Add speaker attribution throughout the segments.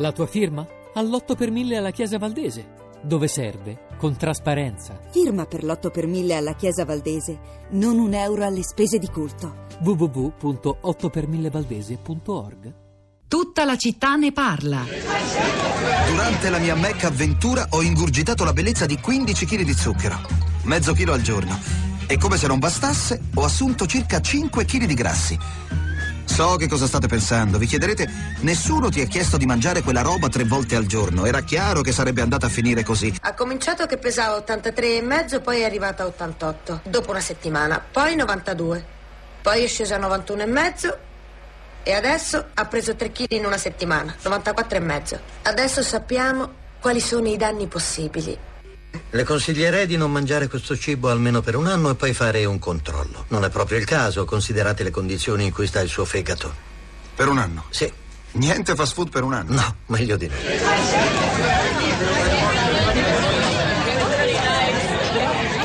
Speaker 1: La tua firma? All'8 per 1000 alla Chiesa Valdese. Dove serve? Con trasparenza.
Speaker 2: Firma per l'8 per 1000 alla Chiesa Valdese. Non un euro alle spese di culto.
Speaker 1: www.8per1000valdese.org
Speaker 3: Tutta la città ne parla.
Speaker 4: Durante la mia Mecca avventura ho ingurgitato la bellezza di 15 kg di zucchero, mezzo chilo al giorno. E come se non bastasse, ho assunto circa 5 kg di grassi. So che cosa state pensando. Vi chiederete, nessuno ti ha chiesto di mangiare quella roba tre volte al giorno. Era chiaro che sarebbe andata a finire così.
Speaker 5: Ha cominciato che pesava 83,5, poi è arrivata a 88, dopo una settimana, poi 92, poi è scesa a 91,5 e adesso ha preso 3 kg in una settimana, 94,5. Adesso sappiamo quali sono i danni possibili.
Speaker 6: Le consiglierei di non mangiare questo cibo almeno per un anno e poi fare un controllo. Non è proprio il caso, considerate le condizioni in cui sta il suo fegato.
Speaker 4: Per un anno?
Speaker 6: Sì.
Speaker 4: Niente fast food per un anno?
Speaker 6: No, meglio di no.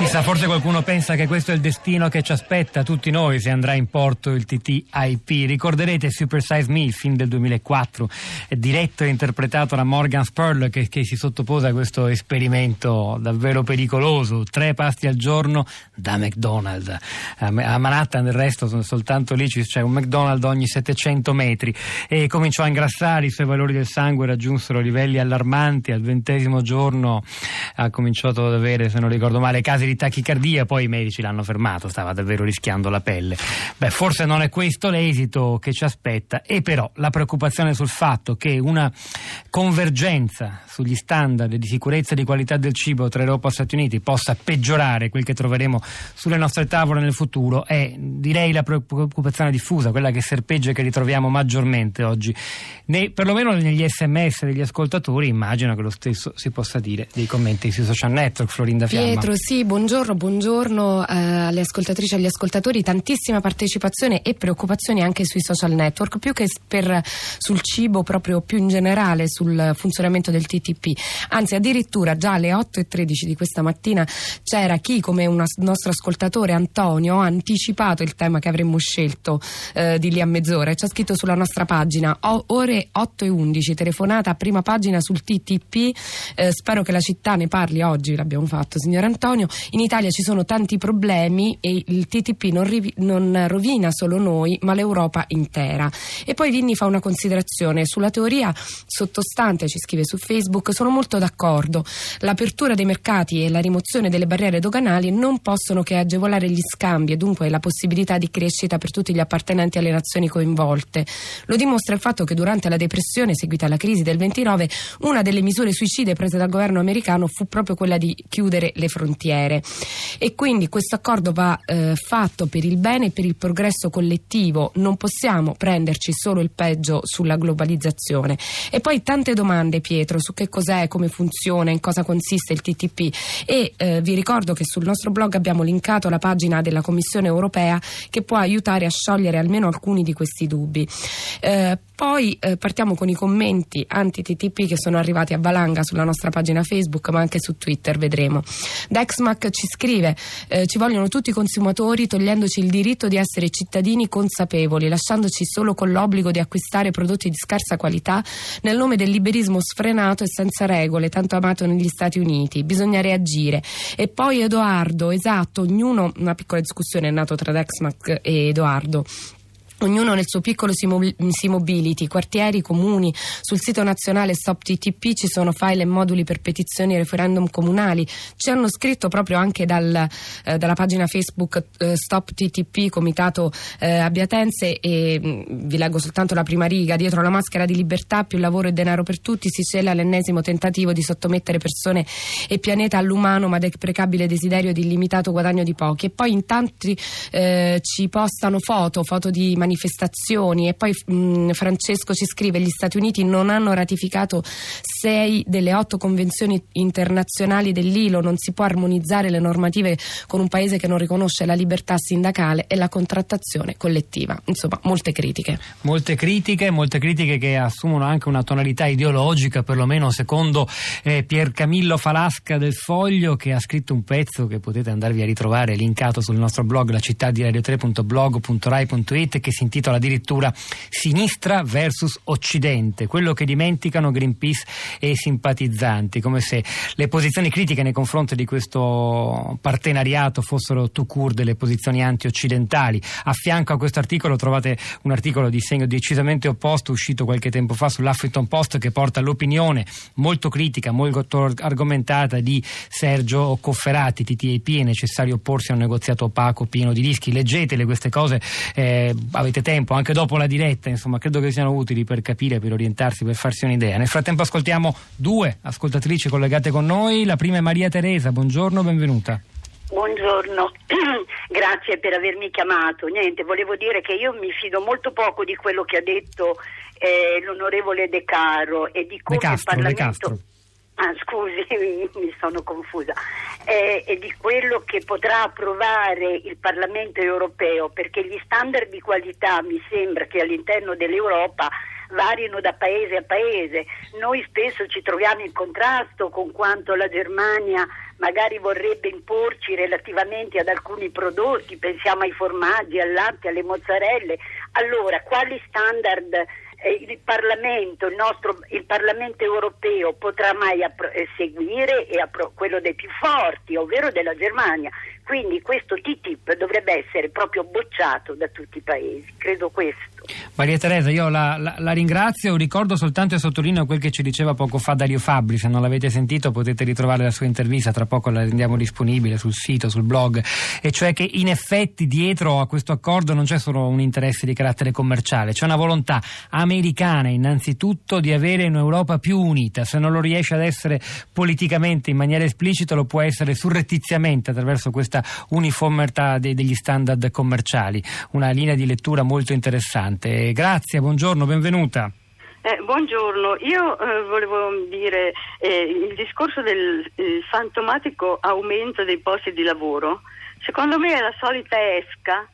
Speaker 7: Chissà, forse qualcuno pensa che questo è il destino che ci aspetta tutti noi se andrà in porto il TTIP. Ricorderete Super Size Me, il film del 2004, diretto e interpretato da Morgan Spurl che, che si sottopose a questo esperimento davvero pericoloso. Tre pasti al giorno da McDonald's. A Manhattan del resto soltanto lì, c'è un McDonald's ogni 700 metri e cominciò a ingrassare, i suoi valori del sangue raggiunsero livelli allarmanti, al ventesimo giorno ha cominciato ad avere, se non ricordo male, casi di tachicardia, poi i medici l'hanno fermato, stava davvero rischiando la pelle. Beh, forse non è questo l'esito che ci aspetta, e però la preoccupazione sul fatto che una convergenza sugli standard di sicurezza e di qualità del cibo tra Europa e Stati Uniti possa peggiorare quel che troveremo sulle nostre tavole nel futuro è, direi, la preoccupazione diffusa, quella che serpeggia e che ritroviamo maggiormente oggi. Ne, perlomeno negli sms degli ascoltatori, immagino che lo stesso si possa dire dei commenti sui social network. Florinda Fiamma.
Speaker 8: Pietro, sì, buongiorno, buongiorno eh, alle ascoltatrici e agli ascoltatori. Tantissima partecipazione e preoccupazioni anche sui social network, più che per, sul cibo, proprio più in generale sul funzionamento del TTP. Anzi, addirittura già alle 8.13 di questa mattina c'era chi, come un nostro ascoltatore Antonio, ha anticipato il tema che avremmo scelto eh, di lì a mezz'ora e ci ha scritto sulla nostra pagina o, ore 8.11, telefonata a prima pagina sul TTP. Eh, spero che la città ne parli oggi, l'abbiamo fatto, signor Antonio in Italia ci sono tanti problemi e il TTP non, rivi- non rovina solo noi, ma l'Europa intera. E poi Vinni fa una considerazione sulla teoria sottostante, ci scrive su Facebook, sono molto d'accordo. L'apertura dei mercati e la rimozione delle barriere doganali non possono che agevolare gli scambi e dunque la possibilità di crescita per tutti gli appartenenti alle nazioni coinvolte. Lo dimostra il fatto che durante la depressione seguita alla crisi del 29 una delle misure suicide prese dal governo americano fu proprio quella di chiudere le frontiere e quindi questo accordo va eh, fatto per il bene e per il progresso collettivo, non possiamo prenderci solo il peggio sulla globalizzazione. E poi tante domande Pietro su che cos'è, come funziona, in cosa consiste il TTP e eh, vi ricordo che sul nostro blog abbiamo linkato la pagina della Commissione europea che può aiutare a sciogliere almeno alcuni di questi dubbi. Eh, poi eh, partiamo con i commenti anti-TTP che sono arrivati a valanga sulla nostra pagina Facebook ma anche su Twitter, vedremo. Dexmac ci scrive eh, ci vogliono tutti i consumatori togliendoci il diritto di essere cittadini consapevoli, lasciandoci solo con l'obbligo di acquistare prodotti di scarsa qualità nel nome del liberismo sfrenato e senza regole, tanto amato negli Stati Uniti. Bisogna reagire. E poi Edoardo, esatto, ognuno, una piccola discussione è nato tra Dexmac e Edoardo. Ognuno nel suo piccolo si, mobiliti, quartieri, comuni. Sul sito nazionale Stop TTP ci sono file e moduli per petizioni e referendum comunali. Ci hanno scritto proprio anche dal, eh, dalla pagina Facebook eh, Stop TTP, Comitato eh, Abbiatense, e mh, mm, vi leggo soltanto la prima riga. Dietro la maschera di libertà, più lavoro e denaro per tutti, si cela l'ennesimo tentativo di sottomettere persone e pianeta all'umano ma deprecabile desiderio di illimitato guadagno di pochi. E poi in tanti eh, ci postano foto, foto di manifestazioni e poi mh, Francesco ci scrive gli Stati Uniti non hanno ratificato sei delle otto convenzioni internazionali dell'ILO, non si può armonizzare le normative con un paese che non riconosce la libertà sindacale e la contrattazione collettiva. Insomma, molte critiche.
Speaker 7: Molte critiche, molte critiche che assumono anche una tonalità ideologica, perlomeno secondo eh, Pier Camillo Falasca del Foglio, che ha scritto un pezzo che potete andarvi a ritrovare linkato sul nostro blog, la città di radio3.blog.rai.it, che si intitola addirittura Sinistra versus Occidente, quello che dimenticano Greenpeace e i simpatizzanti, come se le posizioni critiche nei confronti di questo partenariato fossero tout court delle posizioni anti-occidentali. A fianco a questo articolo trovate un articolo di segno decisamente opposto uscito qualche tempo fa sull'Huffington Post che porta l'opinione molto critica, molto argomentata di Sergio Cofferati, TTIP, è necessario opporsi a un negoziato opaco pieno di rischi. Leggetele queste cose, eh, avete tempo, anche dopo la diretta, insomma, credo che siano utili per capire, per orientarsi, per farsi un'idea. Nel frattempo ascoltiamo due ascoltatrici collegate con noi. La prima è Maria Teresa, buongiorno, benvenuta.
Speaker 9: Buongiorno, grazie per avermi chiamato. Niente, volevo dire che io mi fido molto poco di quello che ha detto eh, l'onorevole De Caro e di come
Speaker 7: De Castro,
Speaker 9: il Parlamento...
Speaker 7: De Castro.
Speaker 9: Ah, scusi, mi sono confusa. Eh, e di quello che potrà approvare il Parlamento europeo, perché gli standard di qualità mi sembra che all'interno dell'Europa variano da paese a paese. Noi spesso ci troviamo in contrasto con quanto la Germania magari vorrebbe imporci relativamente ad alcuni prodotti, pensiamo ai formaggi, al latte, alle mozzarelle. Allora, quali standard il Parlamento, il, nostro, il Parlamento europeo potrà mai appro- eh, seguire appro- quello dei più forti, ovvero della Germania. Quindi questo TTIP dovrebbe essere proprio bocciato da tutti i paesi, credo questo.
Speaker 7: Maria Teresa, io la, la, la, ringrazio, ricordo soltanto e sottolineo quel che ci diceva poco fa Dario Fabri, se non l'avete sentito potete ritrovare la sua intervista, tra poco la rendiamo disponibile sul sito, sul blog, e cioè che in effetti dietro a questo accordo non c'è solo un interesse di carattere commerciale, c'è una volontà americana innanzitutto di avere un'Europa più unita, se non lo riesce ad essere politicamente in maniera esplicita lo può essere surrettiziamente attraverso questa uniformità de- degli standard commerciali, una linea di lettura molto interessante. Grazie, buongiorno, benvenuta.
Speaker 9: Eh, buongiorno, io eh, volevo dire eh, il discorso del il fantomatico aumento dei posti di lavoro, secondo me è la solita esca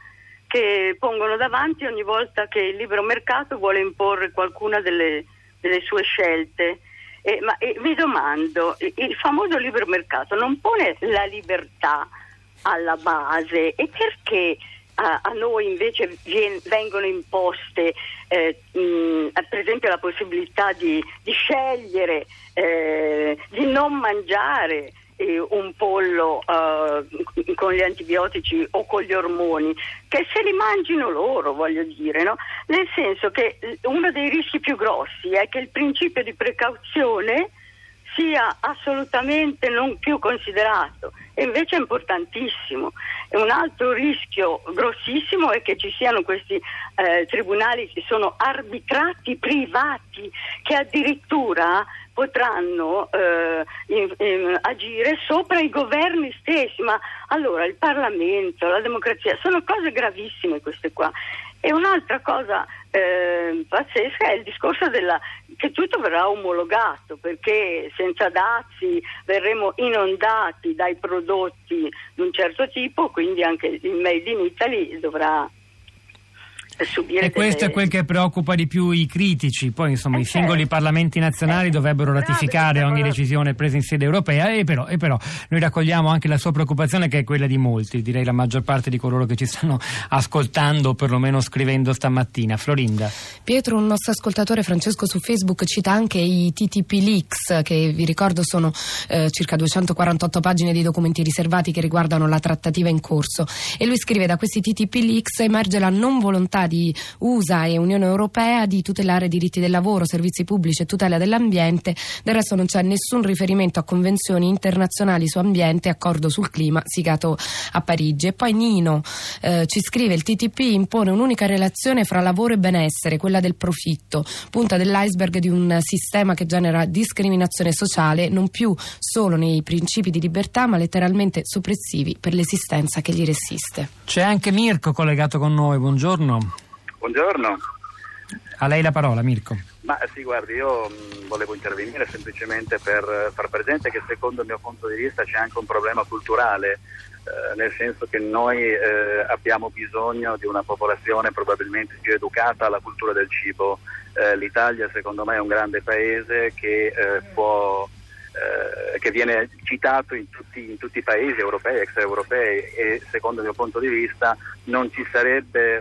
Speaker 9: che pongono davanti ogni volta che il libero mercato vuole imporre qualcuna delle, delle sue scelte. ma mi domando, il famoso libero mercato non pone la libertà alla base e perché a, a noi invece vien, vengono imposte eh, mh, per esempio la possibilità di, di scegliere eh, di non mangiare eh, un pollo eh, con gli antibiotici o con gli ormoni, che se li mangino loro, voglio dire, no? nel senso che uno dei rischi più grossi è che il principio di precauzione sia assolutamente non più considerato e invece è importantissimo. E un altro rischio grossissimo è che ci siano questi eh, tribunali che sono arbitrati privati che addirittura potranno eh, in, in, agire sopra i governi stessi, ma allora il Parlamento, la democrazia, sono cose gravissime queste qua. E un'altra cosa eh, pazzesca è il discorso della, che tutto verrà omologato perché senza dazi verremo inondati dai prodotti di un certo tipo, quindi anche il Made in Italy dovrà subire.
Speaker 7: E questo
Speaker 9: delle...
Speaker 7: è quel che preoccupa di più i critici. Poi, insomma, eh i singoli certo. parlamenti nazionali eh, dovrebbero ratificare ogni decisione presa in sede europea. E però, e però, noi raccogliamo anche la sua preoccupazione, che è quella di molti, direi la maggior parte di coloro che ci stanno ascoltando o perlomeno scrivendo stamattina. Florinda.
Speaker 8: Pietro, un nostro ascoltatore Francesco su Facebook cita anche i TTP Leaks, che vi ricordo sono eh, circa 248 pagine di documenti riservati che riguardano la trattativa in corso. E lui scrive: Da questi TTP Leaks emerge la non volontà di USA e Unione Europea di tutelare diritti del lavoro, servizi pubblici e tutela dell'ambiente. Del resto non c'è nessun riferimento a convenzioni internazionali su ambiente e accordo sul clima siglato a Parigi. E poi Nino eh, ci scrive il TTP impone un'unica relazione fra lavoro e benessere, quella del profitto, punta dell'iceberg di un sistema che genera discriminazione sociale non più solo nei principi di libertà ma letteralmente soppressivi per l'esistenza che gli resiste.
Speaker 7: C'è anche Mirko collegato con noi, buongiorno.
Speaker 10: Buongiorno.
Speaker 7: A lei la parola, Mirko.
Speaker 10: Ma sì, guardi, io mh, volevo intervenire semplicemente per far presente che secondo il mio punto di vista c'è anche un problema culturale, eh, nel senso che noi eh, abbiamo bisogno di una popolazione probabilmente più educata alla cultura del cibo. Eh, L'Italia secondo me è un grande paese che eh, può eh, che viene citato in tutti, in tutti, i paesi europei extraeuropei e secondo il mio punto di vista non,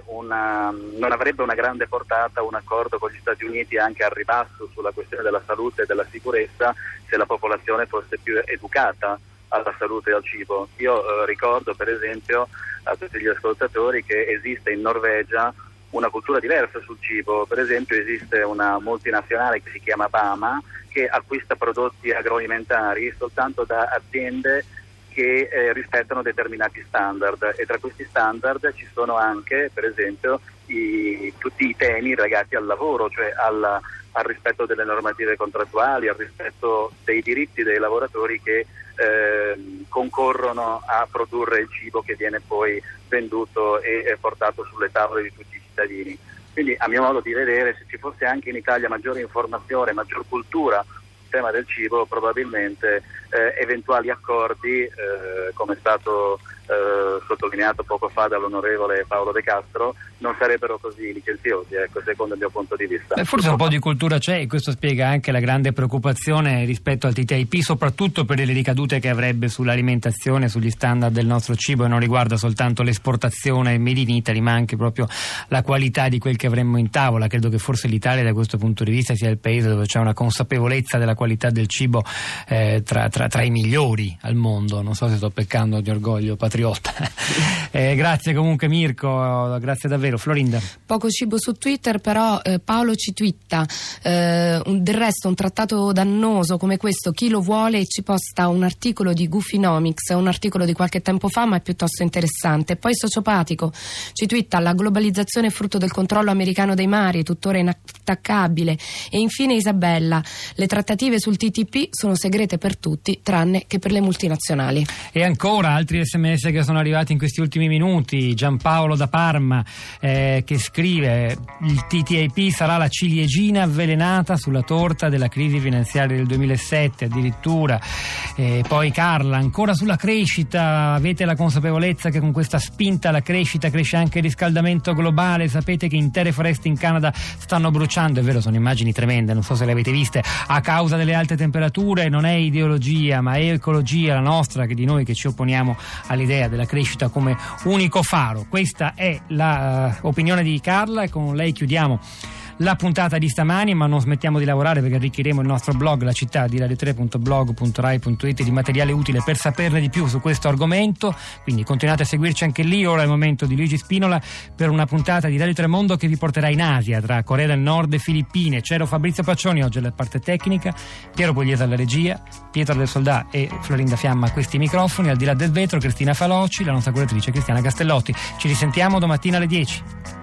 Speaker 10: una, non avrebbe una grande portata un accordo con gli Stati Uniti anche al ribasso sulla questione della salute e della sicurezza se la popolazione fosse più educata alla salute e al cibo. Io eh, ricordo per esempio a tutti gli ascoltatori che esiste in Norvegia una cultura diversa sul cibo, per esempio esiste una multinazionale che si chiama Bama che acquista prodotti agroalimentari soltanto da aziende che eh, rispettano determinati standard. E tra questi standard ci sono anche per esempio i, tutti i temi legati al lavoro, cioè alla, al rispetto delle normative contrattuali, al rispetto dei diritti dei lavoratori che eh, concorrono a produrre il cibo che viene poi venduto e, e portato sulle tavole di tutti cittadini. Quindi a mio modo di vedere se ci fosse anche in Italia maggiore informazione, maggior cultura sul tema del cibo, probabilmente eh, eventuali accordi, eh, come è stato eh, sottolineato poco fa dall'onorevole Paolo De Castro, non sarebbero così licenziosi, ecco, secondo il mio punto di vista.
Speaker 7: Beh, forse un po' di cultura c'è e questo spiega anche la grande preoccupazione rispetto al TTIP, soprattutto per le ricadute che avrebbe sull'alimentazione, sugli standard del nostro cibo e non riguarda soltanto l'esportazione made in Italy, ma anche proprio la qualità di quel che avremmo in tavola. Credo che forse l'Italia da questo punto di vista sia il paese dove c'è una consapevolezza della qualità del cibo eh, tra, tra, tra, i migliori al mondo. Non so se sto peccando di orgoglio patriota. eh, grazie comunque Mirko, grazie davvero vero, Florinda.
Speaker 8: Poco cibo su Twitter, però eh, Paolo ci twitta. Eh, del resto, un trattato dannoso come questo, chi lo vuole ci posta un articolo di Goofinomics, un articolo di qualche tempo fa, ma è piuttosto interessante. Poi sociopatico ci twitta la globalizzazione è frutto del controllo americano dei mari, tuttora inattaccabile. E infine Isabella, le trattative sul TTP sono segrete per tutti, tranne che per le multinazionali.
Speaker 7: E ancora altri sms che sono arrivati in questi ultimi minuti. Giampaolo da Parma eh, che scrive il TTIP sarà la ciliegina avvelenata sulla torta della crisi finanziaria del 2007 addirittura. Eh, poi Carla ancora sulla crescita avete la consapevolezza che con questa spinta alla crescita cresce anche il riscaldamento globale? Sapete che intere foreste in Canada stanno bruciando? È vero sono immagini tremende non so se le avete viste. A causa delle alte temperature non è ideologia ma è ecologia la nostra che di noi che ci opponiamo all'idea della crescita come unico faro. Questa è la opinione di Carla e con lei chiudiamo la puntata di stamani, ma non smettiamo di lavorare perché arricchiremo il nostro blog, la città di radio3.blog.rai.it di materiale utile per saperne di più su questo argomento. Quindi continuate a seguirci anche lì. Ora è il momento di Luigi Spinola per una puntata di Radio 3 Mondo che vi porterà in Asia, tra Corea del Nord e Filippine. C'ero Fabrizio Paccioni oggi alla parte tecnica, Piero Pugliese alla regia, Pietro del Soldà e Florinda Fiamma a questi microfoni. Al di là del vetro, Cristina Faloci, la nostra curatrice Cristiana Castellotti. Ci risentiamo domattina alle 10.